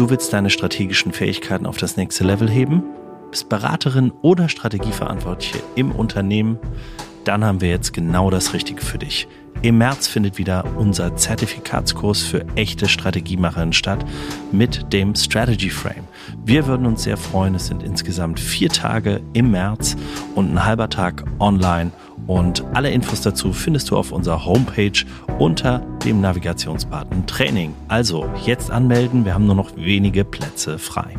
Du willst deine strategischen Fähigkeiten auf das nächste Level heben? Bist Beraterin oder Strategieverantwortliche im Unternehmen? Dann haben wir jetzt genau das Richtige für dich. Im März findet wieder unser Zertifikatskurs für echte Strategiemacherinnen statt mit dem Strategy Frame. Wir würden uns sehr freuen. Es sind insgesamt vier Tage im März und ein halber Tag online. Und alle Infos dazu findest du auf unserer Homepage unter dem Navigationsbutton Training. Also jetzt anmelden, wir haben nur noch wenige Plätze frei.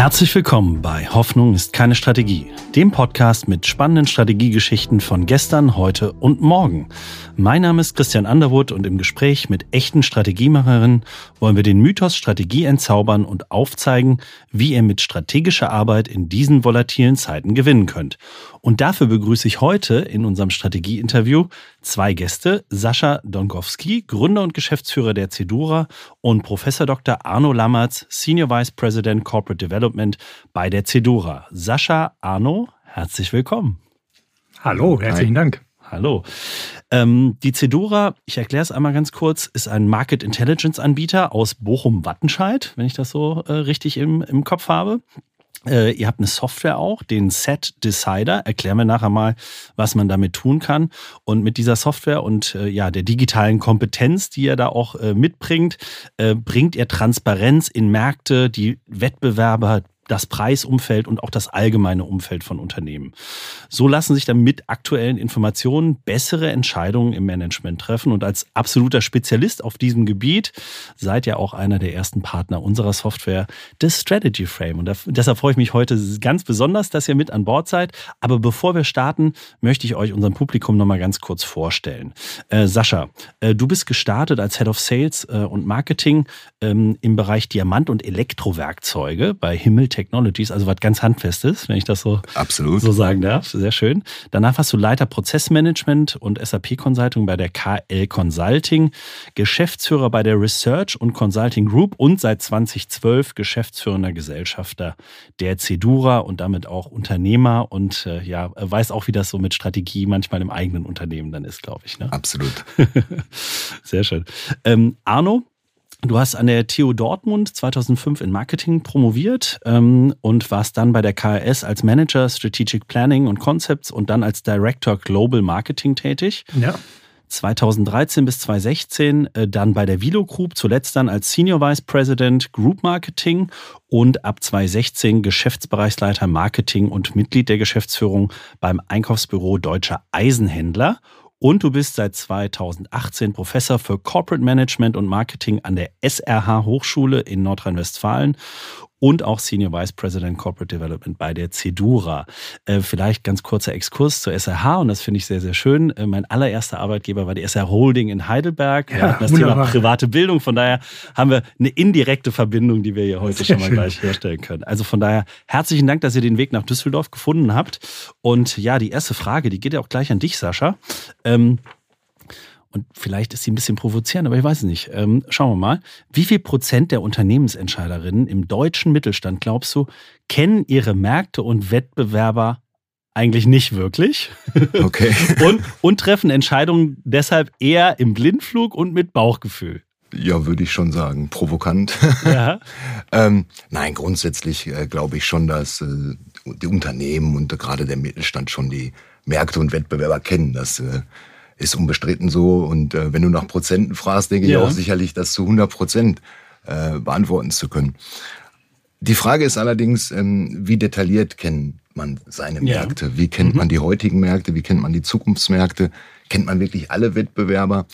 Herzlich willkommen bei Hoffnung ist keine Strategie, dem Podcast mit spannenden Strategiegeschichten von gestern, heute und morgen. Mein Name ist Christian Underwood und im Gespräch mit echten Strategiemacherinnen wollen wir den Mythos Strategie entzaubern und aufzeigen, wie ihr mit strategischer Arbeit in diesen volatilen Zeiten gewinnen könnt. Und dafür begrüße ich heute in unserem Strategieinterview zwei Gäste, Sascha Donkowski, Gründer und Geschäftsführer der Cedura und Professor Dr. Arno Lammertz, Senior Vice President Corporate Development bei der Cedura. Sascha, Arno, herzlich willkommen. Hallo, herzlichen Hi. Dank. Hallo. Ähm, die Cedura, ich erkläre es einmal ganz kurz, ist ein Market Intelligence Anbieter aus Bochum-Wattenscheid, wenn ich das so äh, richtig im, im Kopf habe. Äh, ihr habt eine Software auch, den Set Decider. Erklären wir nachher mal, was man damit tun kann. Und mit dieser Software und äh, ja, der digitalen Kompetenz, die ihr da auch äh, mitbringt, äh, bringt ihr Transparenz in Märkte, die Wettbewerber das Preisumfeld und auch das allgemeine Umfeld von Unternehmen. So lassen sich dann mit aktuellen Informationen bessere Entscheidungen im Management treffen. Und als absoluter Spezialist auf diesem Gebiet seid ihr auch einer der ersten Partner unserer Software, des Strategy Frame. Und deshalb freue ich mich heute ganz besonders, dass ihr mit an Bord seid. Aber bevor wir starten, möchte ich euch unserem Publikum nochmal ganz kurz vorstellen. Äh, Sascha, äh, du bist gestartet als Head of Sales äh, und Marketing ähm, im Bereich Diamant- und Elektrowerkzeuge bei Himmel Technologies, also was ganz Handfestes, wenn ich das so, Absolut. so sagen darf. Sehr schön. Danach warst du Leiter Prozessmanagement und SAP Consulting bei der KL Consulting, Geschäftsführer bei der Research und Consulting Group und seit 2012 geschäftsführender Gesellschafter der Cedura und damit auch Unternehmer und äh, ja, weiß auch, wie das so mit Strategie manchmal im eigenen Unternehmen dann ist, glaube ich. Ne? Absolut. Sehr schön. Ähm, Arno, Du hast an der TU Dortmund 2005 in Marketing promoviert ähm, und warst dann bei der KRS als Manager Strategic Planning und Concepts und dann als Director Global Marketing tätig. Ja. 2013 bis 2016 äh, dann bei der Vilo Group, zuletzt dann als Senior Vice President Group Marketing und ab 2016 Geschäftsbereichsleiter Marketing und Mitglied der Geschäftsführung beim Einkaufsbüro Deutscher Eisenhändler und du bist seit 2018 Professor für Corporate Management und Marketing an der SRH Hochschule in Nordrhein-Westfalen und auch Senior Vice President Corporate Development bei der Cedura. Äh, vielleicht ganz kurzer Exkurs zur SRH und das finde ich sehr, sehr schön. Äh, mein allererster Arbeitgeber war die SRH Holding in Heidelberg. Ja, das wunderbar. Thema private Bildung. Von daher haben wir eine indirekte Verbindung, die wir hier heute schon mal schön. gleich herstellen können. Also von daher herzlichen Dank, dass ihr den Weg nach Düsseldorf gefunden habt. Und ja, die erste Frage, die geht ja auch gleich an dich, Sascha. Ähm, und vielleicht ist sie ein bisschen provozierend, aber ich weiß es nicht. Ähm, schauen wir mal. Wie viel Prozent der Unternehmensentscheiderinnen im deutschen Mittelstand, glaubst du, kennen ihre Märkte und Wettbewerber eigentlich nicht wirklich? Okay. und, und treffen Entscheidungen deshalb eher im Blindflug und mit Bauchgefühl? Ja, würde ich schon sagen. Provokant. Ja. ähm, nein, grundsätzlich äh, glaube ich schon, dass äh, die Unternehmen und gerade der Mittelstand schon die Märkte und Wettbewerber kennen. Das äh, ist unbestritten so. Und äh, wenn du nach Prozenten fragst, denke ja. ich auch sicherlich, das zu 100 Prozent äh, beantworten zu können. Die Frage ist allerdings, ähm, wie detailliert kennt man seine Märkte? Ja. Wie kennt mhm. man die heutigen Märkte? Wie kennt man die Zukunftsmärkte? Kennt man wirklich alle Wettbewerber?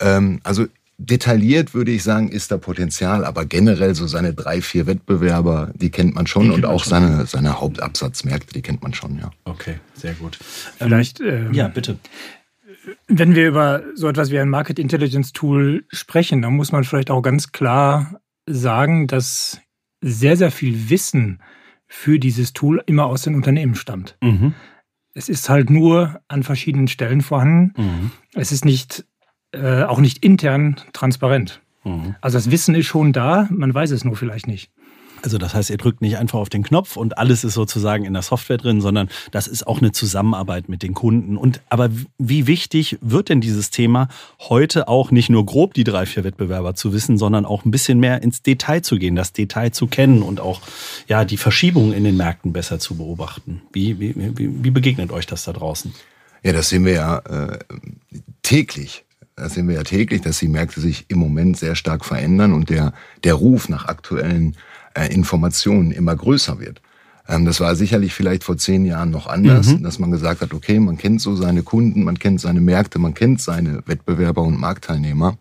Ähm, also detailliert würde ich sagen, ist da Potenzial, aber generell so seine drei, vier Wettbewerber, die kennt man schon die und auch schon. seine, seine Hauptabsatzmärkte, die kennt man schon, ja. Okay, sehr gut. Vielleicht. Ähm, ja, bitte. Wenn wir über so etwas wie ein Market Intelligence Tool sprechen, dann muss man vielleicht auch ganz klar sagen, dass sehr, sehr viel Wissen für dieses Tool immer aus den Unternehmen stammt. Mhm. Es ist halt nur an verschiedenen Stellen vorhanden. Mhm. Es ist nicht, äh, auch nicht intern transparent. Mhm. Also das Wissen ist schon da, man weiß es nur vielleicht nicht. Also das heißt, ihr drückt nicht einfach auf den Knopf und alles ist sozusagen in der Software drin, sondern das ist auch eine Zusammenarbeit mit den Kunden. Und aber wie wichtig wird denn dieses Thema heute auch nicht nur grob die drei, vier Wettbewerber zu wissen, sondern auch ein bisschen mehr ins Detail zu gehen, das Detail zu kennen und auch ja die Verschiebungen in den Märkten besser zu beobachten. Wie, wie, wie, begegnet euch das da draußen? Ja, das sehen wir ja äh, täglich. Das sehen wir ja täglich, dass die Märkte sich im Moment sehr stark verändern und der, der Ruf nach aktuellen äh, Informationen immer größer wird. Ähm, das war sicherlich vielleicht vor zehn Jahren noch anders, mhm. dass man gesagt hat, okay, man kennt so seine Kunden, man kennt seine Märkte, man kennt seine Wettbewerber und Marktteilnehmer.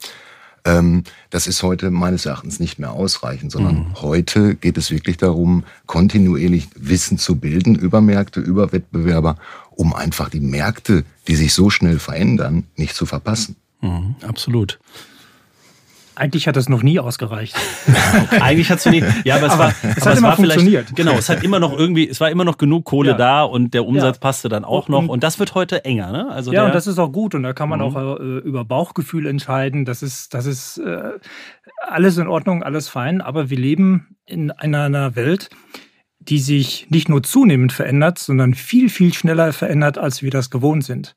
Ähm, das ist heute meines Erachtens nicht mehr ausreichend, sondern mhm. heute geht es wirklich darum, kontinuierlich Wissen zu bilden über Märkte, über Wettbewerber, um einfach die Märkte, die sich so schnell verändern, nicht zu verpassen. Mhm, absolut. Eigentlich hat das noch nie ausgereicht. Eigentlich hat es nie. Ja, aber es aber war, es hat immer funktioniert. Genau, es hat immer noch irgendwie, es war immer noch genug Kohle ja. da und der Umsatz ja. passte dann auch noch. Und das wird heute enger, ne? Also ja, und das ist auch gut. Und da kann man mhm. auch äh, über Bauchgefühl entscheiden. Das ist, das ist äh, alles in Ordnung, alles fein. Aber wir leben in einer Welt, die sich nicht nur zunehmend verändert, sondern viel, viel schneller verändert, als wir das gewohnt sind.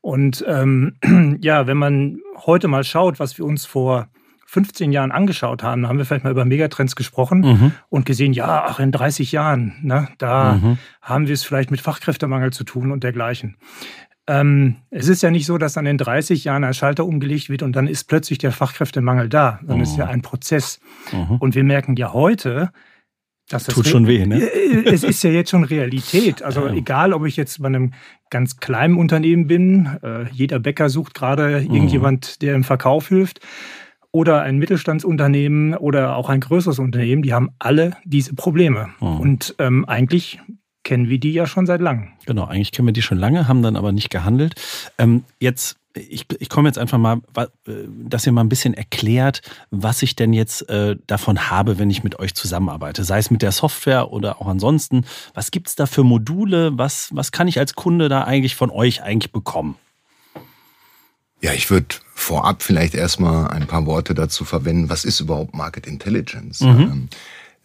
Und ähm, ja, wenn man heute mal schaut, was wir uns vor 15 Jahren angeschaut haben, da haben wir vielleicht mal über Megatrends gesprochen mhm. und gesehen, ja, ach, in 30 Jahren, ne, da mhm. haben wir es vielleicht mit Fachkräftemangel zu tun und dergleichen. Ähm, es ist ja nicht so, dass dann in 30 Jahren ein Schalter umgelegt wird und dann ist plötzlich der Fachkräftemangel da, sondern es ist ja mhm. ein Prozess. Mhm. Und wir merken ja heute, das Tut schon weh, ne? Äh, es ist ja jetzt schon Realität. Also ja. egal, ob ich jetzt bei einem ganz kleinen Unternehmen bin, äh, jeder Bäcker sucht gerade mhm. irgendjemand, der im Verkauf hilft, oder ein Mittelstandsunternehmen oder auch ein größeres Unternehmen, die haben alle diese Probleme. Mhm. Und ähm, eigentlich kennen wir die ja schon seit langem. Genau, eigentlich kennen wir die schon lange, haben dann aber nicht gehandelt. Ähm, jetzt ich, ich komme jetzt einfach mal, äh, dass ihr mal ein bisschen erklärt, was ich denn jetzt äh, davon habe, wenn ich mit euch zusammenarbeite. Sei es mit der Software oder auch ansonsten. Was gibt es da für Module? Was, was kann ich als Kunde da eigentlich von euch eigentlich bekommen? Ja, ich würde vorab vielleicht erstmal ein paar Worte dazu verwenden. Was ist überhaupt Market Intelligence? Mhm. Ähm,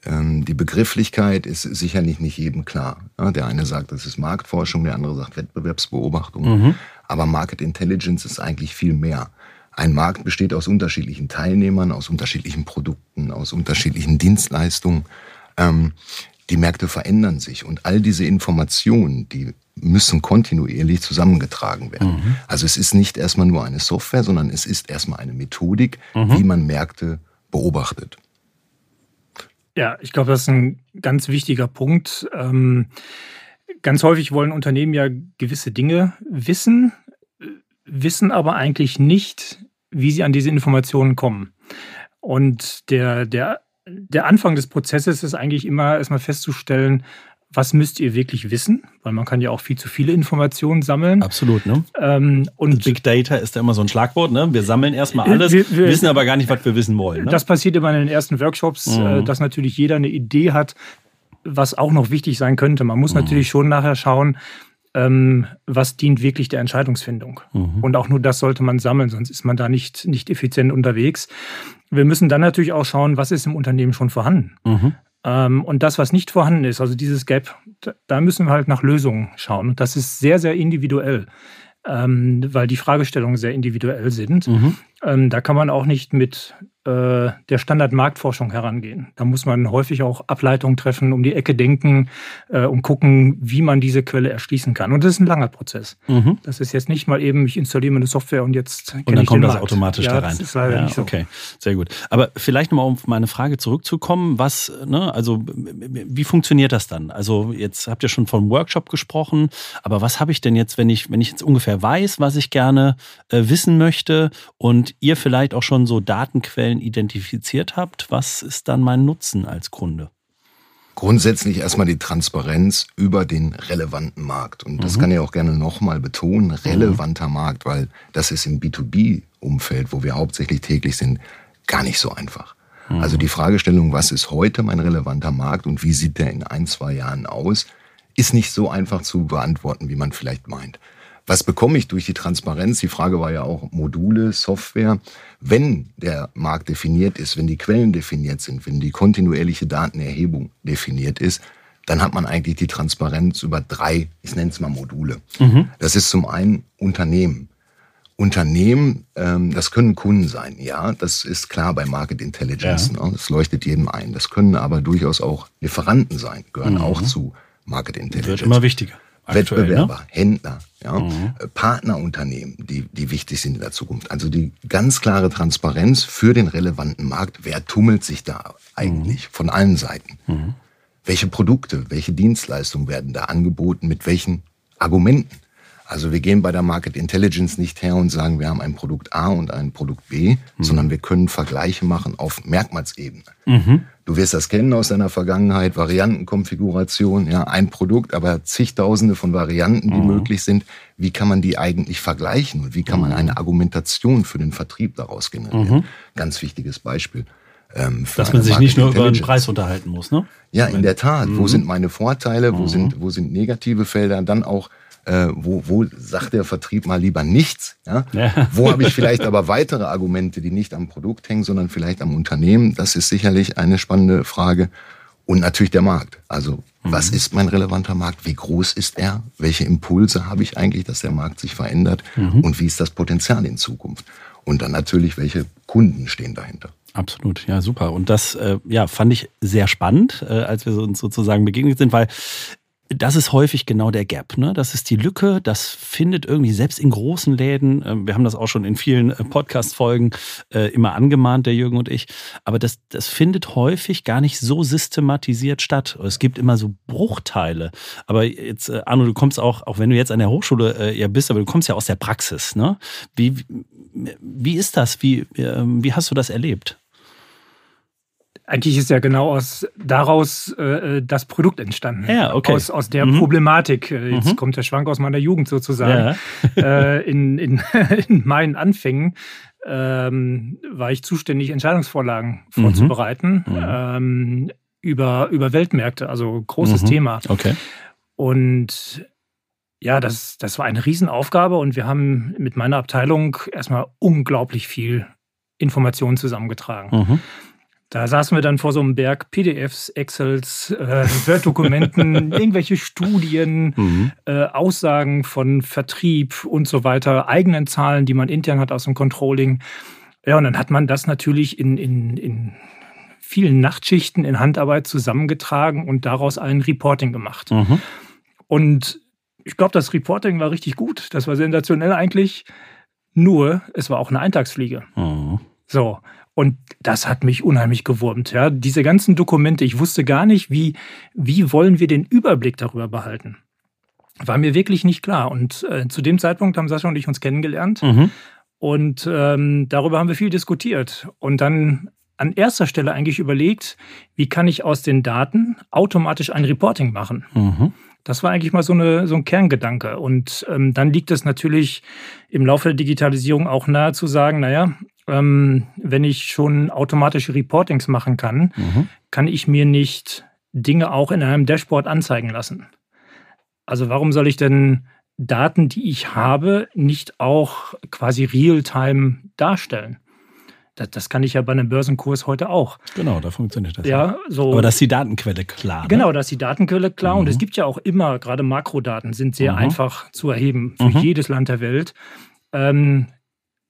ähm, die Begrifflichkeit ist sicherlich nicht jedem klar. Der eine sagt, das ist Marktforschung, der andere sagt Wettbewerbsbeobachtung. Mhm. Aber Market Intelligence ist eigentlich viel mehr. Ein Markt besteht aus unterschiedlichen Teilnehmern, aus unterschiedlichen Produkten, aus unterschiedlichen Dienstleistungen. Ähm, die Märkte verändern sich und all diese Informationen, die müssen kontinuierlich zusammengetragen werden. Mhm. Also es ist nicht erstmal nur eine Software, sondern es ist erstmal eine Methodik, mhm. wie man Märkte beobachtet. Ja, ich glaube, das ist ein ganz wichtiger Punkt. Ähm, ganz häufig wollen Unternehmen ja gewisse Dinge wissen, wissen aber eigentlich nicht, wie sie an diese Informationen kommen. Und der, der, der Anfang des Prozesses ist eigentlich immer erstmal festzustellen, was müsst ihr wirklich wissen? Weil man kann ja auch viel zu viele Informationen sammeln. Absolut, ne? Ähm, und Big Data ist ja immer so ein Schlagwort, ne? Wir sammeln erstmal alles, wir, wir, wissen aber gar nicht, was wir wissen wollen. Ne? Das passiert immer in den ersten Workshops, äh, mhm. dass natürlich jeder eine Idee hat, was auch noch wichtig sein könnte. Man muss mhm. natürlich schon nachher schauen, ähm, was dient wirklich der Entscheidungsfindung. Mhm. Und auch nur das sollte man sammeln, sonst ist man da nicht, nicht effizient unterwegs. Wir müssen dann natürlich auch schauen, was ist im Unternehmen schon vorhanden. Mhm. Ähm, und das, was nicht vorhanden ist, also dieses Gap, da müssen wir halt nach Lösungen schauen. Und das ist sehr, sehr individuell, ähm, weil die Fragestellungen sehr individuell sind. Mhm. Ähm, da kann man auch nicht mit äh, der Standardmarktforschung herangehen. Da muss man häufig auch Ableitungen treffen, um die Ecke denken, äh, um gucken, wie man diese Quelle erschließen kann. Und das ist ein langer Prozess. Mhm. Das ist jetzt nicht mal eben, ich installiere mir eine Software und jetzt Und dann kommt das Markt. automatisch ja, da rein. Das ist leider ja, nicht so. Okay, sehr gut. Aber vielleicht nochmal, um auf meine Frage zurückzukommen, was, ne, also wie funktioniert das dann? Also jetzt habt ihr schon vom Workshop gesprochen, aber was habe ich denn jetzt, wenn ich, wenn ich jetzt ungefähr weiß, was ich gerne äh, wissen möchte und ihr vielleicht auch schon so Datenquellen Stellen identifiziert habt, was ist dann mein Nutzen als Kunde? Grundsätzlich erstmal die Transparenz über den relevanten Markt. Und das mhm. kann ich auch gerne nochmal betonen, relevanter mhm. Markt, weil das ist im B2B-Umfeld, wo wir hauptsächlich täglich sind, gar nicht so einfach. Mhm. Also die Fragestellung, was ist heute mein relevanter Markt und wie sieht der in ein, zwei Jahren aus, ist nicht so einfach zu beantworten, wie man vielleicht meint. Was bekomme ich durch die Transparenz? Die Frage war ja auch Module, Software. Wenn der Markt definiert ist, wenn die Quellen definiert sind, wenn die kontinuierliche Datenerhebung definiert ist, dann hat man eigentlich die Transparenz über drei, ich nenne es mal Module. Mhm. Das ist zum einen Unternehmen. Unternehmen, ähm, das können Kunden sein, ja, das ist klar bei Market Intelligence, ja. ne? das leuchtet jedem ein. Das können aber durchaus auch Lieferanten sein, gehören mhm. auch zu Market Intelligence. Wird immer wichtiger. Aktuell, Wettbewerber, ne? Händler, ja, mhm. Äh, Partnerunternehmen, die, die wichtig sind in der Zukunft. Also die ganz klare Transparenz für den relevanten Markt. Wer tummelt sich da eigentlich mhm. von allen Seiten? Mhm. Welche Produkte, welche Dienstleistungen werden da angeboten, mit welchen Argumenten? Also wir gehen bei der Market Intelligence nicht her und sagen, wir haben ein Produkt A und ein Produkt B, mhm. sondern wir können Vergleiche machen auf Merkmalsebene. Mhm. Du wirst das kennen aus deiner Vergangenheit, Variantenkonfiguration, ja, ein Produkt, aber zigtausende von Varianten, die mhm. möglich sind. Wie kann man die eigentlich vergleichen und wie kann man mhm. eine Argumentation für den Vertrieb daraus generieren? Mhm. Ganz wichtiges Beispiel. Ähm, Dass man sich nicht nur über den Preis unterhalten muss, ne? Ja, in der Tat. Wo sind meine Vorteile? Wo sind, wo sind negative Felder? Dann auch äh, wo, wo sagt der Vertrieb mal lieber nichts? Ja? ja. Wo habe ich vielleicht aber weitere Argumente, die nicht am Produkt hängen, sondern vielleicht am Unternehmen? Das ist sicherlich eine spannende Frage. Und natürlich der Markt. Also, mhm. was ist mein relevanter Markt? Wie groß ist er? Welche Impulse habe ich eigentlich, dass der Markt sich verändert? Mhm. Und wie ist das Potenzial in Zukunft? Und dann natürlich, welche Kunden stehen dahinter? Absolut, ja, super. Und das äh, ja, fand ich sehr spannend, äh, als wir uns sozusagen begegnet sind, weil das ist häufig genau der Gap. Ne? Das ist die Lücke. Das findet irgendwie selbst in großen Läden. Äh, wir haben das auch schon in vielen äh, Podcast-Folgen äh, immer angemahnt, der Jürgen und ich. Aber das, das findet häufig gar nicht so systematisiert statt. Es gibt immer so Bruchteile. Aber jetzt, Arno, du kommst auch, auch wenn du jetzt an der Hochschule ja bist, aber du kommst ja aus der Praxis. Ne? Wie, wie ist das? Wie, wie hast du das erlebt? Eigentlich ist ja genau aus daraus äh, äh, das Produkt entstanden. Ja, okay. Aus, aus der mhm. Problematik. Äh, jetzt mhm. kommt der Schwank aus meiner Jugend sozusagen. Ja. äh, in, in, in meinen Anfängen ähm, war ich zuständig, Entscheidungsvorlagen mhm. vorzubereiten mhm. ähm, über, über Weltmärkte. Also großes mhm. Thema. Okay. Und ja, das, das war eine Riesenaufgabe und wir haben mit meiner Abteilung erstmal unglaublich viel Informationen zusammengetragen. Da saßen wir dann vor so einem Berg PDFs, Excels, äh, Word-Dokumenten, irgendwelche Studien, mhm. äh, Aussagen von Vertrieb und so weiter, eigenen Zahlen, die man intern hat aus dem Controlling. Ja, und dann hat man das natürlich in, in, in vielen Nachtschichten in Handarbeit zusammengetragen und daraus ein Reporting gemacht. Mhm. Und ich glaube, das Reporting war richtig gut. Das war sensationell eigentlich. Nur, es war auch eine Eintagsfliege. Mhm. So. Und das hat mich unheimlich gewurmt. Ja, diese ganzen Dokumente, ich wusste gar nicht, wie, wie wollen wir den Überblick darüber behalten. War mir wirklich nicht klar. Und äh, zu dem Zeitpunkt haben Sascha und ich uns kennengelernt. Mhm. Und ähm, darüber haben wir viel diskutiert. Und dann an erster Stelle eigentlich überlegt, wie kann ich aus den Daten automatisch ein Reporting machen. Mhm. Das war eigentlich mal so, eine, so ein Kerngedanke. Und ähm, dann liegt es natürlich im Laufe der Digitalisierung auch nahe zu sagen, naja, ähm, wenn ich schon automatische Reportings machen kann, mhm. kann ich mir nicht Dinge auch in einem Dashboard anzeigen lassen. Also warum soll ich denn Daten, die ich habe, nicht auch quasi real-time darstellen? Das, das, kann ich ja bei einem Börsenkurs heute auch. Genau, da funktioniert das. Ja, so. Aber da ist die Datenquelle klar. Ne? Genau, da ist die Datenquelle klar. Mhm. Und es gibt ja auch immer, gerade Makrodaten sind sehr mhm. einfach zu erheben für mhm. jedes Land der Welt. Ähm,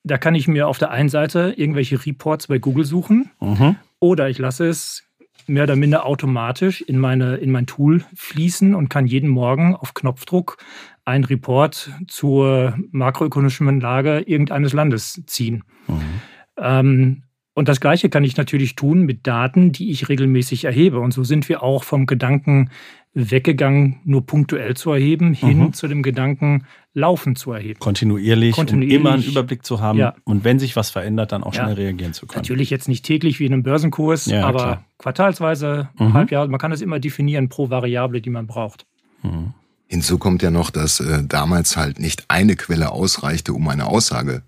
da kann ich mir auf der einen Seite irgendwelche Reports bei Google suchen mhm. oder ich lasse es mehr oder minder automatisch in, meine, in mein Tool fließen und kann jeden Morgen auf Knopfdruck einen Report zur makroökonomischen Lage irgendeines Landes ziehen. Mhm. Ähm, und das Gleiche kann ich natürlich tun mit Daten, die ich regelmäßig erhebe. Und so sind wir auch vom Gedanken weggegangen, nur punktuell zu erheben, hin mhm. zu dem Gedanken, laufend zu erheben. Kontinuierlich, Kontinuierlich. um immer einen Überblick zu haben ja. und wenn sich was verändert, dann auch ja. schnell reagieren zu können. Natürlich jetzt nicht täglich wie in einem Börsenkurs, ja, aber klar. quartalsweise, mhm. Halbjahr, man kann es immer definieren pro Variable, die man braucht. Mhm. Hinzu kommt ja noch, dass äh, damals halt nicht eine Quelle ausreichte, um eine Aussage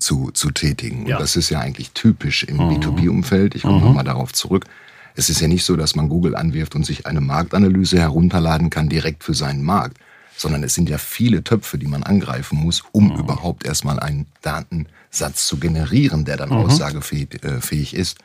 zu, zu tätigen. Und das ist ja eigentlich typisch im mhm. B2B-Umfeld. Ich komme mhm. nochmal darauf zurück. Es ist ja nicht so, dass man Google anwirft und sich eine Marktanalyse herunterladen kann direkt für seinen Markt, sondern es sind ja viele Töpfe, die man angreifen muss, um mhm. überhaupt erstmal einen Datensatz zu generieren, der dann mhm. aussagefähig äh, ist.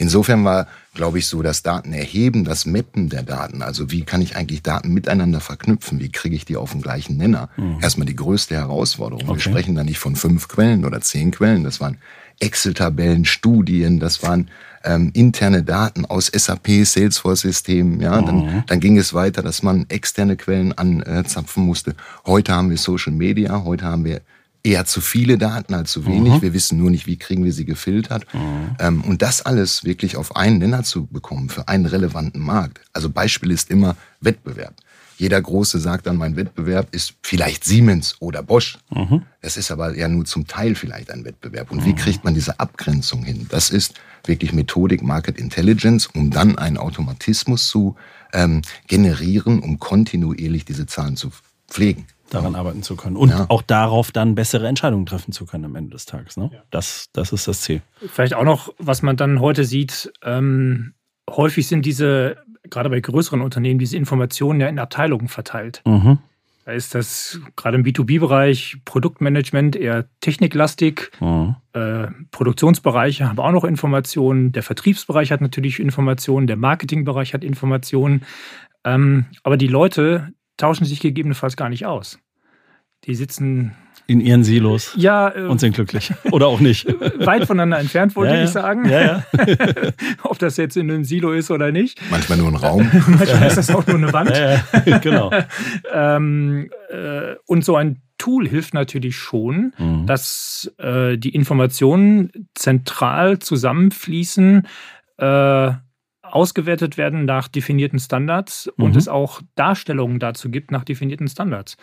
Insofern war, glaube ich, so das Datenerheben, das Mappen der Daten, also wie kann ich eigentlich Daten miteinander verknüpfen, wie kriege ich die auf den gleichen Nenner, mhm. erstmal die größte Herausforderung. Okay. Wir sprechen da nicht von fünf Quellen oder zehn Quellen, das waren Excel-Tabellen, Studien, das waren ähm, interne Daten aus SAP, Salesforce-Systemen. Ja, dann, mhm. dann ging es weiter, dass man externe Quellen anzapfen musste. Heute haben wir Social Media, heute haben wir eher zu viele Daten als zu wenig. Mhm. Wir wissen nur nicht, wie kriegen wir sie gefiltert. Mhm. Ähm, und das alles wirklich auf einen Nenner zu bekommen für einen relevanten Markt. Also Beispiel ist immer Wettbewerb. Jeder Große sagt dann, mein Wettbewerb ist vielleicht Siemens oder Bosch. Mhm. Das ist aber ja nur zum Teil vielleicht ein Wettbewerb. Und wie mhm. kriegt man diese Abgrenzung hin? Das ist wirklich Methodik Market Intelligence, um dann einen Automatismus zu ähm, generieren, um kontinuierlich diese Zahlen zu pflegen daran arbeiten zu können und ja. auch darauf dann bessere Entscheidungen treffen zu können am Ende des Tages. Ne? Ja. Das, das ist das Ziel. Vielleicht auch noch, was man dann heute sieht, ähm, häufig sind diese, gerade bei größeren Unternehmen, diese Informationen ja in Abteilungen verteilt. Mhm. Da ist das gerade im B2B-Bereich Produktmanagement eher techniklastig. Mhm. Äh, Produktionsbereiche haben auch noch Informationen. Der Vertriebsbereich hat natürlich Informationen. Der Marketingbereich hat Informationen. Ähm, aber die Leute, tauschen sich gegebenenfalls gar nicht aus. Die sitzen in ihren Silos ja, äh, und sind glücklich. Oder auch nicht. Weit voneinander entfernt, wollte ja, ich sagen. Ja, ja. Ob das jetzt in einem Silo ist oder nicht. Manchmal nur ein Raum. Manchmal ist das auch nur eine Wand. Ja, genau. ähm, äh, und so ein Tool hilft natürlich schon, mhm. dass äh, die Informationen zentral zusammenfließen. Ausgewertet werden nach definierten Standards mhm. und es auch Darstellungen dazu gibt nach definierten Standards.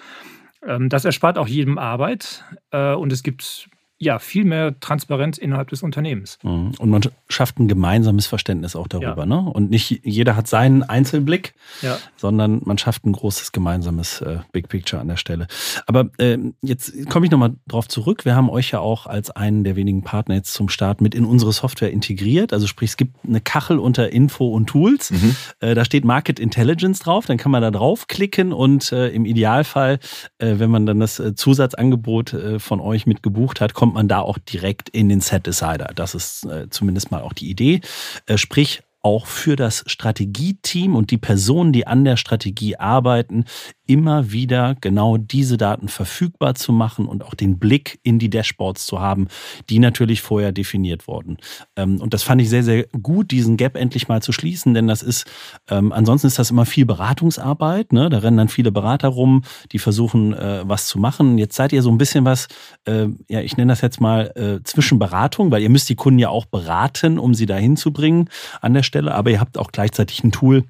Ähm, das erspart auch jedem Arbeit äh, und es gibt ja, viel mehr Transparenz innerhalb des Unternehmens. Mhm. Und man schafft ein gemeinsames Verständnis auch darüber. Ja. Ne? Und nicht jeder hat seinen Einzelblick, ja. sondern man schafft ein großes gemeinsames äh, Big Picture an der Stelle. Aber äh, jetzt komme ich nochmal drauf zurück. Wir haben euch ja auch als einen der wenigen Partner jetzt zum Start mit in unsere Software integriert. Also sprich, es gibt eine Kachel unter Info und Tools. Mhm. Äh, da steht Market Intelligence drauf. Dann kann man da draufklicken und äh, im Idealfall, äh, wenn man dann das äh, Zusatzangebot von euch mit gebucht hat, kommt kommt man da auch direkt in den Set Decider. Das ist äh, zumindest mal auch die Idee. Äh, sprich, auch für das Strategieteam und die Personen, die an der Strategie arbeiten, immer wieder genau diese Daten verfügbar zu machen und auch den Blick in die Dashboards zu haben, die natürlich vorher definiert wurden. Ähm, und das fand ich sehr, sehr gut, diesen Gap endlich mal zu schließen, denn das ist, ähm, ansonsten ist das immer viel Beratungsarbeit. Ne? Da rennen dann viele Berater rum, die versuchen, äh, was zu machen. Jetzt seid ihr so ein bisschen was, äh, ja, ich nenne das jetzt mal äh, Zwischenberatung, weil ihr müsst die Kunden ja auch beraten, um sie dahin zu bringen an der Stelle, aber ihr habt auch gleichzeitig ein Tool,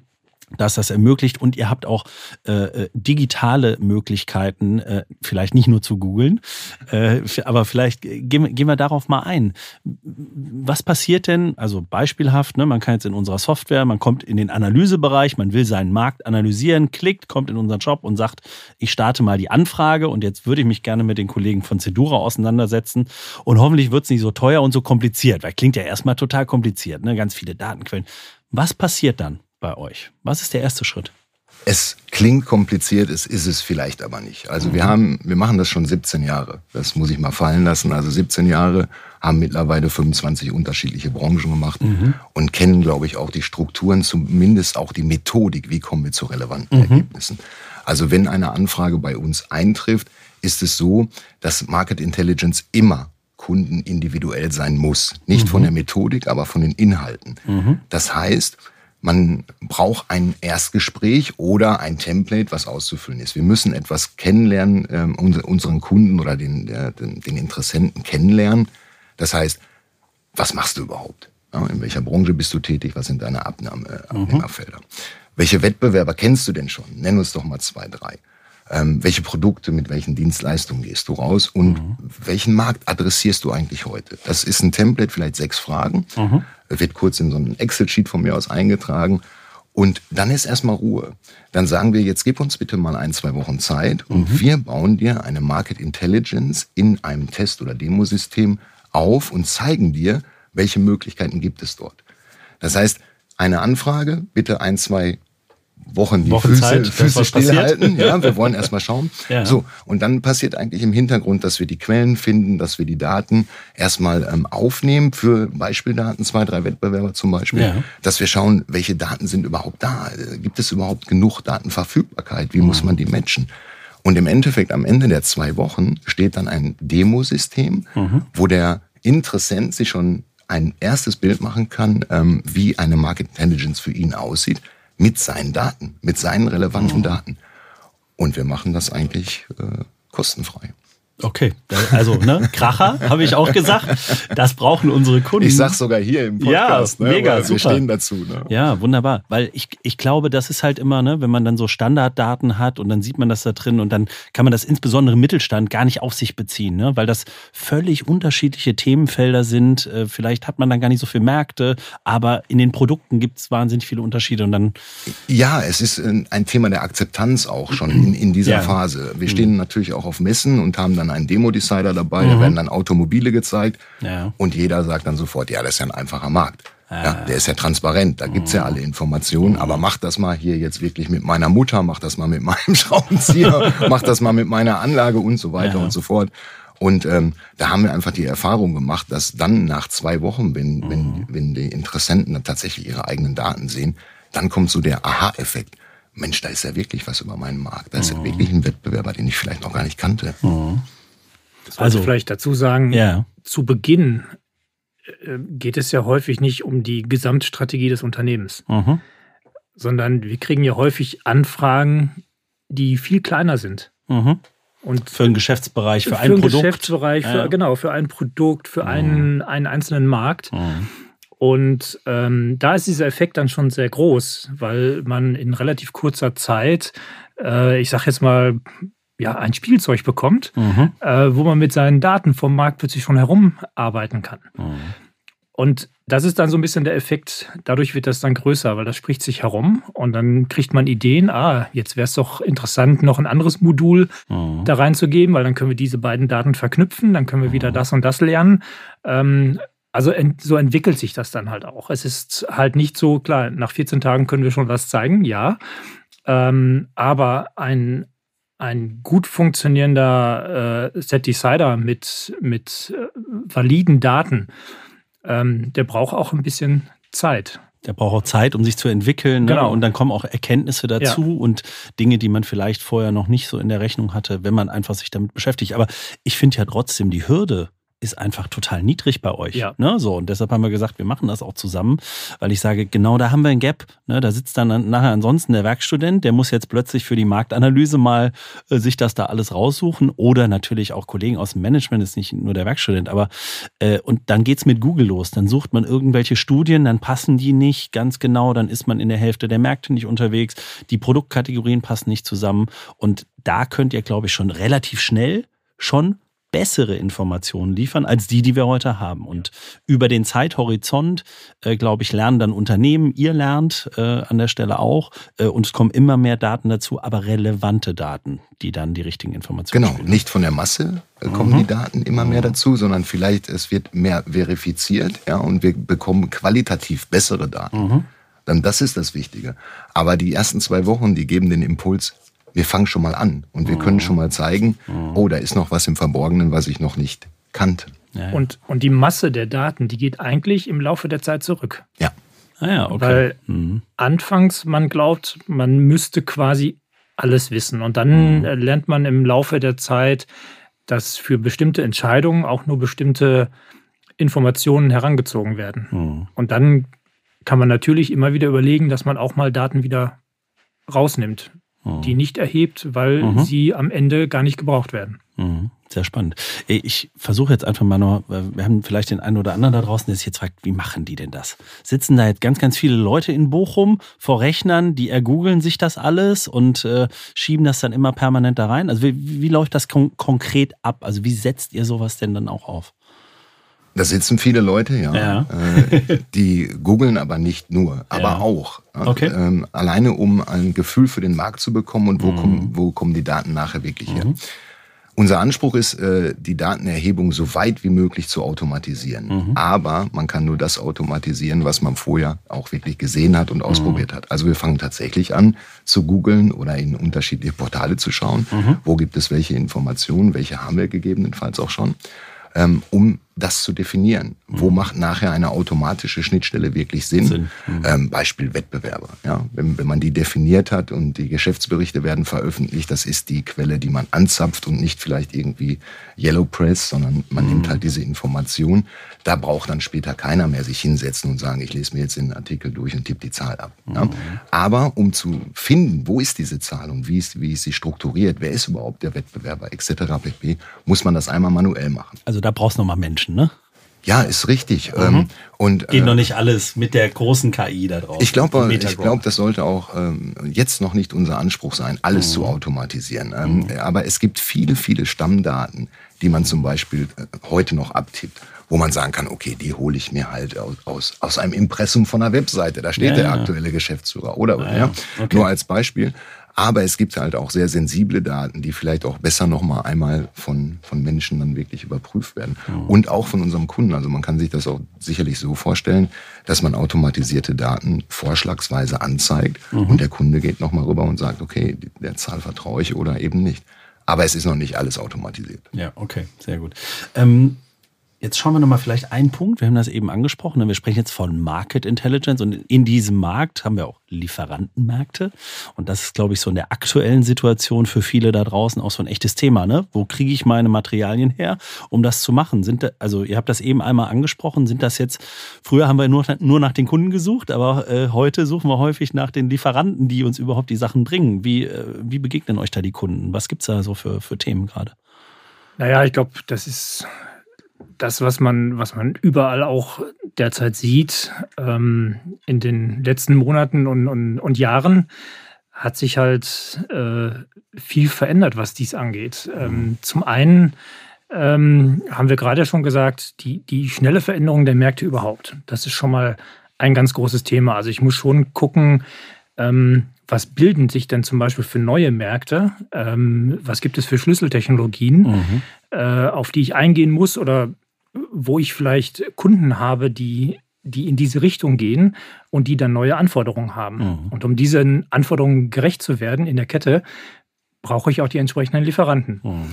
dass das ermöglicht und ihr habt auch äh, äh, digitale Möglichkeiten, äh, vielleicht nicht nur zu googeln, äh, aber vielleicht gehen, gehen wir darauf mal ein. Was passiert denn, also beispielhaft, ne, man kann jetzt in unserer Software, man kommt in den Analysebereich, man will seinen Markt analysieren, klickt, kommt in unseren Shop und sagt, ich starte mal die Anfrage und jetzt würde ich mich gerne mit den Kollegen von Cedura auseinandersetzen und hoffentlich wird es nicht so teuer und so kompliziert, weil klingt ja erstmal total kompliziert, ne, ganz viele Datenquellen. Was passiert dann? Bei euch? Was ist der erste Schritt? Es klingt kompliziert, es ist es vielleicht aber nicht. Also mhm. wir haben, wir machen das schon 17 Jahre. Das muss ich mal fallen lassen. Also 17 Jahre haben mittlerweile 25 unterschiedliche Branchen gemacht mhm. und kennen, glaube ich, auch die Strukturen, zumindest auch die Methodik. Wie kommen wir zu relevanten mhm. Ergebnissen? Also wenn eine Anfrage bei uns eintrifft, ist es so, dass Market Intelligence immer Kunden individuell sein muss. Nicht von mhm. der Methodik, aber von den Inhalten. Mhm. Das heißt, man braucht ein Erstgespräch oder ein Template, was auszufüllen ist. Wir müssen etwas kennenlernen, ähm, unseren Kunden oder den, den, den Interessenten kennenlernen. Das heißt, was machst du überhaupt? in welcher Branche bist du tätig? Was sind deine Abnahme, äh. Abnehmerfelder? Mhm. Welche Wettbewerber kennst du denn schon? Nenn uns doch mal zwei, drei. Ähm, welche Produkte mit welchen Dienstleistungen gehst du raus und mhm. welchen Markt adressierst du eigentlich heute? Das ist ein Template, vielleicht sechs Fragen. Mhm wird kurz in so einen Excel-Sheet von mir aus eingetragen. Und dann ist erstmal Ruhe. Dann sagen wir, jetzt gib uns bitte mal ein, zwei Wochen Zeit und mhm. wir bauen dir eine Market Intelligence in einem Test- oder Demosystem auf und zeigen dir, welche Möglichkeiten gibt es dort. Das heißt, eine Anfrage, bitte ein, zwei Wochen die Wochenzeit, Füße, Füße stillhalten. Ja, wir wollen erstmal schauen. Ja. So, und dann passiert eigentlich im Hintergrund, dass wir die Quellen finden, dass wir die Daten erstmal ähm, aufnehmen für Beispieldaten, zwei, drei Wettbewerber zum Beispiel, Ja. dass wir schauen, welche Daten sind überhaupt da. Äh, Gibt es überhaupt genug Datenverfügbarkeit? Wie muss man die matchen? Und im Endeffekt, am Ende der zwei Wochen steht dann ein Demosystem, wo der Interessent sich schon ein erstes Bild machen kann, ähm, wie eine Market Intelligence für ihn aussieht, mit seinen Daten, mit seinen relevanten Daten. Und wir machen das eigentlich äh, kostenfrei. Okay, also ne, Kracher, habe ich auch gesagt. Das brauchen unsere Kunden. Ich sag's sogar hier im Podcast. Ja, ne, mega, weil Wir super. stehen dazu. Ne? Ja, wunderbar. Weil ich, ich glaube, das ist halt immer, ne, wenn man dann so Standarddaten hat und dann sieht man das da drin und dann kann man das insbesondere im Mittelstand gar nicht auf sich beziehen, ne? weil das völlig unterschiedliche Themenfelder sind. Äh, Vielleicht hat man dann gar nicht so viele Märkte, aber in den Produkten gibt es wahnsinnig viele Unterschiede und dann, Ja, es ist ein Thema der Akzeptanz auch schon in, in dieser Ja. Phase. Wir stehen natürlich auch auf Messen und haben dann einen Demo-Decider dabei, Mhm. da werden dann Automobile gezeigt Ja. und jeder sagt dann sofort, ja, das ist ja ein einfacher Markt. Ja, der ist ja transparent, da gibt's ja alle Informationen, aber mach das mal hier jetzt wirklich mit meiner Mutter, mach das mal mit meinem Schraubenzieher, mach das mal mit meiner Anlage und so weiter Ja. und so fort. Und ähm, da haben wir einfach die Erfahrung gemacht, dass dann nach zwei Wochen, wenn, wenn, wenn die Interessenten dann tatsächlich ihre eigenen Daten sehen, dann kommt so der Aha-Effekt. Mensch, da ist ja wirklich was über meinen Markt. Da ist ja wirklich ein Wettbewerber, den ich vielleicht noch gar nicht kannte. Das Also- vielleicht dazu sagen, ja. zu Beginn äh, geht es ja häufig nicht um die Gesamtstrategie des Unternehmens, Mhm. sondern wir kriegen ja häufig Anfragen, die viel kleiner sind. Mhm. Und Für einen Geschäftsbereich, für, für ein einen Produkt. Geschäftsbereich, für, Ja. genau, für ein Produkt, für einen, einen einzelnen Markt. Mhm. Und ähm, da ist dieser Effekt dann schon sehr groß, weil man in relativ kurzer Zeit, äh, ich sag jetzt mal, ja, ein Spielzeug bekommt, Mhm. äh, wo man mit seinen Daten vom Markt plötzlich schon herumarbeiten kann. Mhm. Und das ist dann so ein bisschen der Effekt, dadurch wird das dann größer, weil das spricht sich herum und dann kriegt man Ideen, ah, jetzt wäre es doch interessant, noch ein anderes Modul Mhm. da reinzugeben, weil dann können wir diese beiden Daten verknüpfen, dann können wir wieder das und das lernen. Ähm, also ent, so entwickelt sich das dann halt auch. Es ist halt nicht so, klar, nach 14 Tagen können wir schon was zeigen, ja. Ähm, aber ein, ein gut funktionierender äh, Set Decider mit, mit äh, validen Daten, ähm, der braucht auch ein bisschen Zeit. Der braucht auch Zeit, um sich zu entwickeln. Ne? Genau. Und dann kommen auch Erkenntnisse dazu und Dinge, die man vielleicht vorher noch nicht so in der Rechnung hatte, wenn man einfach sich damit beschäftigt. Aber ich finde ja trotzdem, die Hürde ist einfach total niedrig bei euch. Ja. Ne? So, und deshalb haben wir gesagt, wir machen das auch zusammen, weil ich sage, genau da haben wir ein Gap. Ne? Da sitzt dann nachher ansonsten der Werkstudent, der muss jetzt plötzlich für die Marktanalyse mal äh, sich das da alles raussuchen. Oder natürlich auch Kollegen aus dem Management, ist nicht nur der Werkstudent, aber äh, und dann geht's mit Google los. Dann sucht man irgendwelche Studien, dann passen die nicht ganz genau, dann ist man in der Hälfte der Märkte nicht unterwegs, die Produktkategorien passen nicht zusammen. Und da könnt ihr, glaube ich, schon relativ schnell schon bessere Informationen liefern als die, die wir heute haben. Und über den Zeithorizont, äh, glaube ich, lernen dann Unternehmen, ihr lernt äh, an der Stelle auch, äh, und es kommen immer mehr Daten dazu, aber relevante Daten, die dann die richtigen Informationen Genau, spielen. nicht von der Masse äh, kommen Mhm. die Daten immer mehr dazu, sondern vielleicht es wird mehr verifiziert, ja, und wir bekommen qualitativ bessere Daten. Mhm. Dann das ist das Wichtige. Aber die ersten zwei Wochen, die geben den Impuls, wir fangen schon mal an und wir Mhm. können schon mal zeigen, oh, da ist noch was im Verborgenen, was ich noch nicht kannte. Ja, ja. Und, und die Masse der Daten, die geht eigentlich im Laufe der Zeit zurück. Ja, ah, ja, okay. Weil Mhm. anfangs man glaubt, man müsste quasi alles wissen. Und dann äh, lernt man im Laufe der Zeit, dass für bestimmte Entscheidungen auch nur bestimmte Informationen herangezogen werden. Mhm. Und dann kann man natürlich immer wieder überlegen, dass man auch mal Daten wieder rausnimmt, Mhm. die nicht erhebt, weil Mhm. sie am Ende gar nicht gebraucht werden. Mhm. Sehr spannend. Ich versuche jetzt einfach mal noch, weil wir haben vielleicht den einen oder anderen da draußen, der sich jetzt fragt, wie machen die denn das? Sitzen da jetzt ganz, ganz viele Leute in Bochum vor Rechnern, die ergoogeln sich das alles und äh, schieben das dann immer permanent da rein? Also wie, wie läuft das kon konkret ab? Also wie setzt ihr sowas denn dann auch auf? Da sitzen viele Leute, ja, Ja. Äh, die googeln aber nicht nur, aber Ja. auch. Okay. Ähm, alleine um ein Gefühl für den Markt zu bekommen und wo, Mhm. kommen, wo kommen die Daten nachher wirklich her. Unser Anspruch ist, äh, die Datenerhebung so weit wie möglich zu automatisieren. Mhm. Aber man kann nur das automatisieren, was man vorher auch wirklich gesehen hat und ausprobiert mhm. hat. Also wir fangen tatsächlich an zu googeln oder in unterschiedliche Portale zu schauen. Mhm. Wo gibt es welche Informationen? Welche haben wir gegebenenfalls auch schon? Ähm, um das zu definieren. Mhm. Wo macht nachher eine automatische Schnittstelle wirklich Sinn? Sinn. Mhm. Ähm, Beispiel Wettbewerber. Ja, wenn, wenn man die definiert hat und die Geschäftsberichte werden veröffentlicht, das ist die Quelle, die man anzapft und nicht vielleicht irgendwie Yellow Press, sondern man mhm. nimmt halt diese Information. Da braucht dann später keiner mehr sich hinsetzen und sagen, ich lese mir jetzt den Artikel durch und tippe die Zahl ab. Ja? Mhm. Aber um zu finden, wo ist diese Zahl und wie ist, wie ist sie strukturiert, wer ist überhaupt der Wettbewerber etc. pp., muss man das einmal manuell machen. Also da brauchst du nochmal Menschen. Menschen, ne? Ja, ist richtig. Mhm. Ähm, und, Geht äh, noch nicht alles mit der großen KI da drauf. Ich glaube, ich glaube, das sollte auch ähm, jetzt noch nicht unser Anspruch sein, alles mhm. zu automatisieren. Ähm, mhm. Aber es gibt viele, viele Stammdaten, die man zum Beispiel äh, heute noch abtippt, wo man sagen kann, okay, die hole ich mir halt aus, aus, aus einem Impressum von einer Webseite. Da steht ja, der aktuelle Geschäftsführer oder, ja, ja. Okay. nur als Beispiel. Aber es gibt halt auch sehr sensible Daten, die vielleicht auch besser nochmal einmal von, von Menschen dann wirklich überprüft werden. Mhm. Und auch von unserem Kunden. Also man kann sich das auch sicherlich so vorstellen, dass man automatisierte Daten vorschlagsweise anzeigt mhm. und der Kunde geht nochmal rüber und sagt, okay, der Zahl vertraue ich oder eben nicht. Aber es ist noch nicht alles automatisiert. Ja, okay, sehr gut. Ähm Jetzt schauen wir nochmal vielleicht einen Punkt. Wir haben das eben angesprochen. Ne? Wir sprechen jetzt von Market Intelligence und in diesem Markt haben wir auch Lieferantenmärkte. Und das ist, glaube ich, so in der aktuellen Situation für viele da draußen auch so ein echtes Thema. Ne? Wo kriege ich meine Materialien her, um das zu machen? Sind da, also ihr habt das eben einmal angesprochen. Sind das jetzt, früher haben wir nur, nur nach den Kunden gesucht, aber äh, heute suchen wir häufig nach den Lieferanten, die uns überhaupt die Sachen bringen. Wie, äh, wie begegnen euch da die Kunden? Was gibt es da so für, für Themen gerade? Naja, ich glaube, das ist das, was man, was man überall auch derzeit sieht, ähm, in den letzten Monaten und, und, und Jahren, hat sich halt äh, viel verändert, was dies angeht. Ähm, zum einen ähm, haben wir gerade schon gesagt, die, die schnelle Veränderung der Märkte überhaupt. Das ist schon mal ein ganz großes Thema. Also ich muss schon gucken, ähm, was bilden sich denn zum Beispiel für neue Märkte? Ähm, was gibt es für Schlüsseltechnologien, mhm. äh, auf die ich eingehen muss oder wo ich vielleicht Kunden habe, die, die in diese Richtung gehen und die dann neue Anforderungen haben. Mhm. Und um diesen Anforderungen gerecht zu werden in der Kette, brauche ich auch die entsprechenden Lieferanten. Mhm.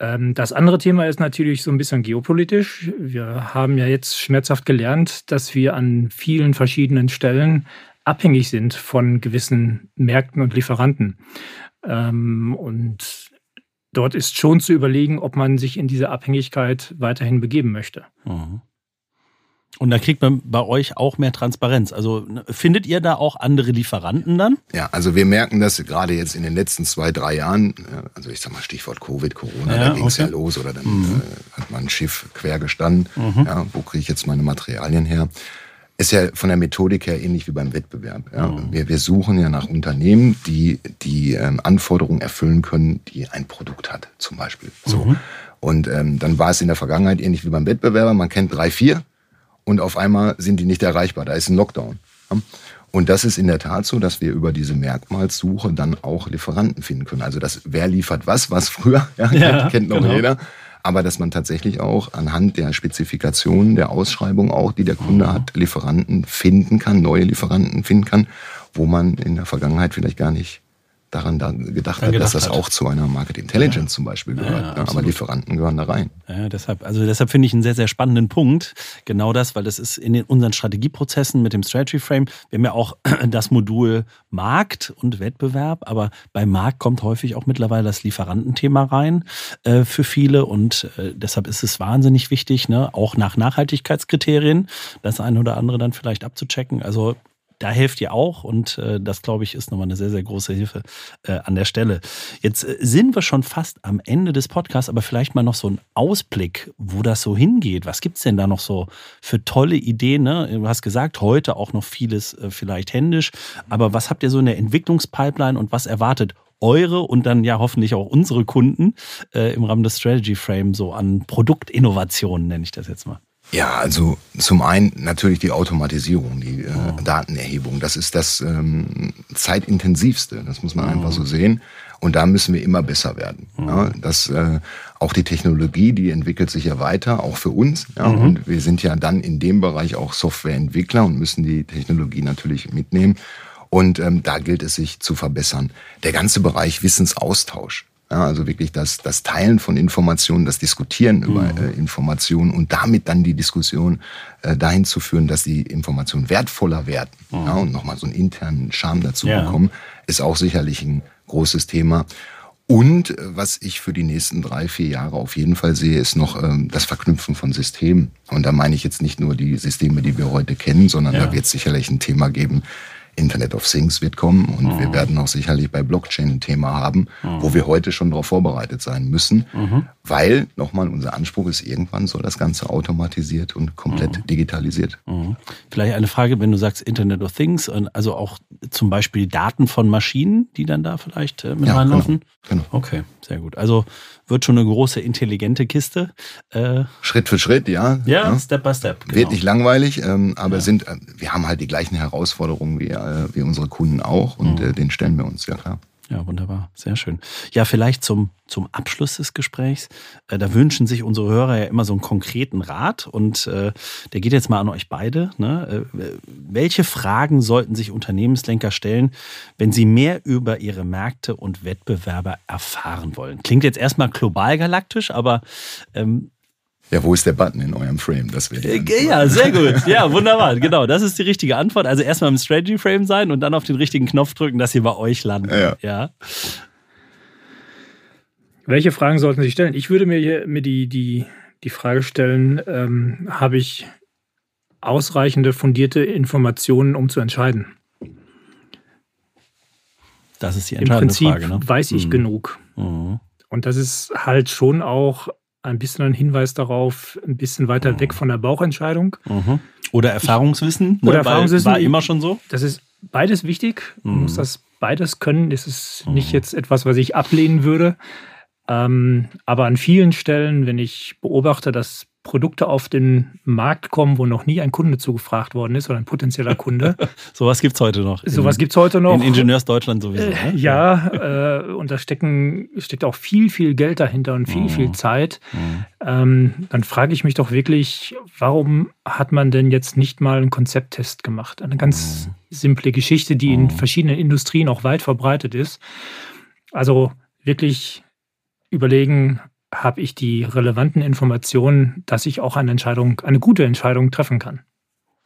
Ähm, das andere Thema ist natürlich so ein bisschen geopolitisch. Wir haben ja jetzt schmerzhaft gelernt, dass wir an vielen verschiedenen Stellen abhängig sind von gewissen Märkten und Lieferanten. Ähm, und dort ist schon zu überlegen, ob man sich in diese Abhängigkeit weiterhin begeben möchte. Mhm. Und da kriegt man bei euch auch mehr Transparenz. Also ne, findet ihr da auch andere Lieferanten dann? Ja, also wir merken das gerade jetzt in den letzten zwei, drei Jahren. Also ich sag mal Stichwort Covid, Corona, ja, da ging es okay. ja los oder dann mhm. äh, hat man ein Schiff quer gestanden. Mhm. Ja, wo kriege ich jetzt meine Materialien her? Ist ja von der Methodik her ähnlich wie beim Wettbewerb. Ja. Mhm. Wir, wir suchen ja nach Unternehmen, die die ähm, Anforderungen erfüllen können, die ein Produkt hat, zum Beispiel. So. Mhm. Und ähm, dann war es in der Vergangenheit ähnlich wie beim Wettbewerber. Man kennt drei, vier und auf einmal sind die nicht erreichbar. Da ist ein Lockdown. Ja. Und das ist in der Tat so, dass wir über diese Merkmalssuche dann auch Lieferanten finden können. Also das, wer liefert was, was früher, ja, ja kennt noch genau. jeder aber dass man tatsächlich auch anhand der Spezifikationen der Ausschreibung auch, die der Kunde hat, Lieferanten finden kann, neue Lieferanten finden kann, wo man in der Vergangenheit vielleicht gar nicht daran da gedacht hat, gedacht dass das hat. auch zu einer Market Intelligence ja. zum Beispiel gehört. Ja, aber Lieferanten gehören da rein. Ja, deshalb, also deshalb finde ich einen sehr, sehr spannenden Punkt. Genau das, weil das ist in den, unseren Strategieprozessen mit dem Strategy Frame. Wir haben ja auch das Modul Markt und Wettbewerb, aber bei Markt kommt häufig auch mittlerweile das Lieferantenthema rein äh, für viele und äh, deshalb ist es wahnsinnig wichtig, ne, auch nach Nachhaltigkeitskriterien das eine oder andere dann vielleicht abzuchecken. Also da helft ihr auch und äh, das, glaube ich, ist nochmal eine sehr, sehr große Hilfe äh, an der Stelle. Jetzt äh, sind wir schon fast am Ende des Podcasts, aber vielleicht mal noch so ein Ausblick, wo das so hingeht. Was gibt es denn da noch so für tolle Ideen? Ne? Du hast gesagt, heute auch noch vieles äh, vielleicht händisch, aber was habt ihr so in der Entwicklungspipeline und was erwartet eure und dann ja hoffentlich auch unsere Kunden äh, im Rahmen des Strategy Frame so an Produktinnovationen, nenne ich das jetzt mal? Ja, also zum einen natürlich die Automatisierung, die äh, oh. Datenerhebung. Das ist das ähm, zeitintensivste, das muss man oh. einfach so sehen. Und da müssen wir immer besser werden. Mhm. Ja, das, äh, auch die Technologie, die entwickelt sich ja weiter, auch für uns. Ja, mhm. Und wir sind ja dann in dem Bereich auch Softwareentwickler und müssen die Technologie natürlich mitnehmen. Und ähm, da gilt es sich zu verbessern. Der ganze Bereich Wissensaustausch. Ja, also wirklich das, das Teilen von Informationen, das Diskutieren mhm. über äh, Informationen und damit dann die Diskussion äh, dahin zu führen, dass die Informationen wertvoller werden mhm. ja, und nochmal so einen internen Charme dazu ja. bekommen, ist auch sicherlich ein großes Thema. Und äh, was ich für die nächsten drei, vier Jahre auf jeden Fall sehe, ist noch ähm, das Verknüpfen von Systemen. Und da meine ich jetzt nicht nur die Systeme, die wir heute kennen, sondern ja. da wird es sicherlich ein Thema geben, Internet of Things wird kommen und mhm. wir werden auch sicherlich bei Blockchain ein Thema haben, mhm. wo wir heute schon darauf vorbereitet sein müssen, mhm. weil, nochmal, unser Anspruch ist, irgendwann soll das Ganze automatisiert und komplett mhm. digitalisiert. Mhm. Vielleicht eine Frage, wenn du sagst Internet of Things, also auch zum Beispiel Daten von Maschinen, die dann da vielleicht äh, mit ja, reinlaufen? Genau, genau. Okay, sehr gut. Also wird schon eine große, intelligente Kiste. Äh, Schritt für Schritt, ja. Ja, ja. Step by Step. Genau. Wird nicht langweilig, ähm, aber ja. sind, äh, wir haben halt die gleichen Herausforderungen wie, äh, wie unsere Kunden auch und mhm. äh, den stellen wir uns, ja klar. Ja, wunderbar. Sehr schön. Ja, vielleicht zum, zum Abschluss des Gesprächs. Äh, da wünschen sich unsere Hörer ja immer so einen konkreten Rat und äh, der geht jetzt mal an euch beide. Ne? Äh, welche Fragen sollten sich Unternehmenslenker stellen, wenn sie mehr über ihre Märkte und Wettbewerber erfahren wollen? Klingt jetzt erstmal global galaktisch, aber ähm, ja, wo ist der Button in eurem Frame? Das wäre äh, Ja, sehr gut. Ja, wunderbar. Genau, das ist die richtige Antwort. Also erstmal im Strategy Frame sein und dann auf den richtigen Knopf drücken, dass sie bei euch landen. Ja. ja. Welche Fragen sollten Sie stellen? Ich würde mir hier mir die, die, die Frage stellen, ähm, habe ich ausreichende, fundierte Informationen, um zu entscheiden? Das ist die entscheidende Frage. Im Prinzip Frage, ne? weiß ich mhm. genug. Mhm. Und das ist halt schon auch ein bisschen ein Hinweis darauf, ein bisschen weiter weg von der Bauchentscheidung. Mhm. Oder Erfahrungswissen. Ich, oder ne? Erfahrungswissen. War immer schon so. Das ist beides wichtig. Man mhm. muss das beides können. Das ist mhm. nicht jetzt etwas, was ich ablehnen würde. Ähm, aber an vielen Stellen, wenn ich beobachte, dass Produkte auf den Markt kommen, wo noch nie ein Kunde zugefragt worden ist oder ein potenzieller Kunde. Sowas gibt es heute noch. Sowas gibt es heute noch. In Ingenieursdeutschland sowieso. Äh, ja, äh, und da stecken, steckt auch viel, viel Geld dahinter und viel, mhm. viel Zeit. Mhm. Ähm, dann frage ich mich doch wirklich, warum hat man denn jetzt nicht mal einen Konzepttest gemacht? Eine ganz mhm. simple Geschichte, die in mhm. verschiedenen Industrien auch weit verbreitet ist. Also wirklich überlegen, habe ich die relevanten Informationen, dass ich auch eine Entscheidung, eine gute Entscheidung treffen kann.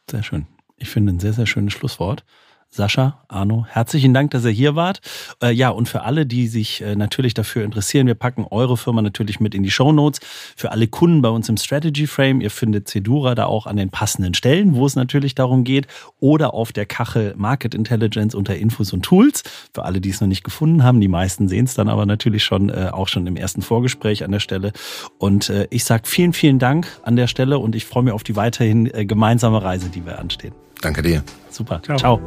Sehr schön. Ich finde ein sehr, sehr schönes Schlusswort. Sascha, Arno, herzlichen Dank, dass ihr hier wart. Äh, ja, und für alle, die sich äh, natürlich dafür interessieren, wir packen eure Firma natürlich mit in die Show Notes. Für alle Kunden bei uns im Strategy Frame, ihr findet Cedura da auch an den passenden Stellen, wo es natürlich darum geht, oder auf der Kachel Market Intelligence unter Infos und Tools. Für alle, die es noch nicht gefunden haben, die meisten sehen es dann aber natürlich schon, äh, auch schon im ersten Vorgespräch an der Stelle. Und äh, ich sage vielen, vielen Dank an der Stelle und ich freue mich auf die weiterhin äh, gemeinsame Reise, die wir anstehen. Danke dir. Super. Ciao. Ciao.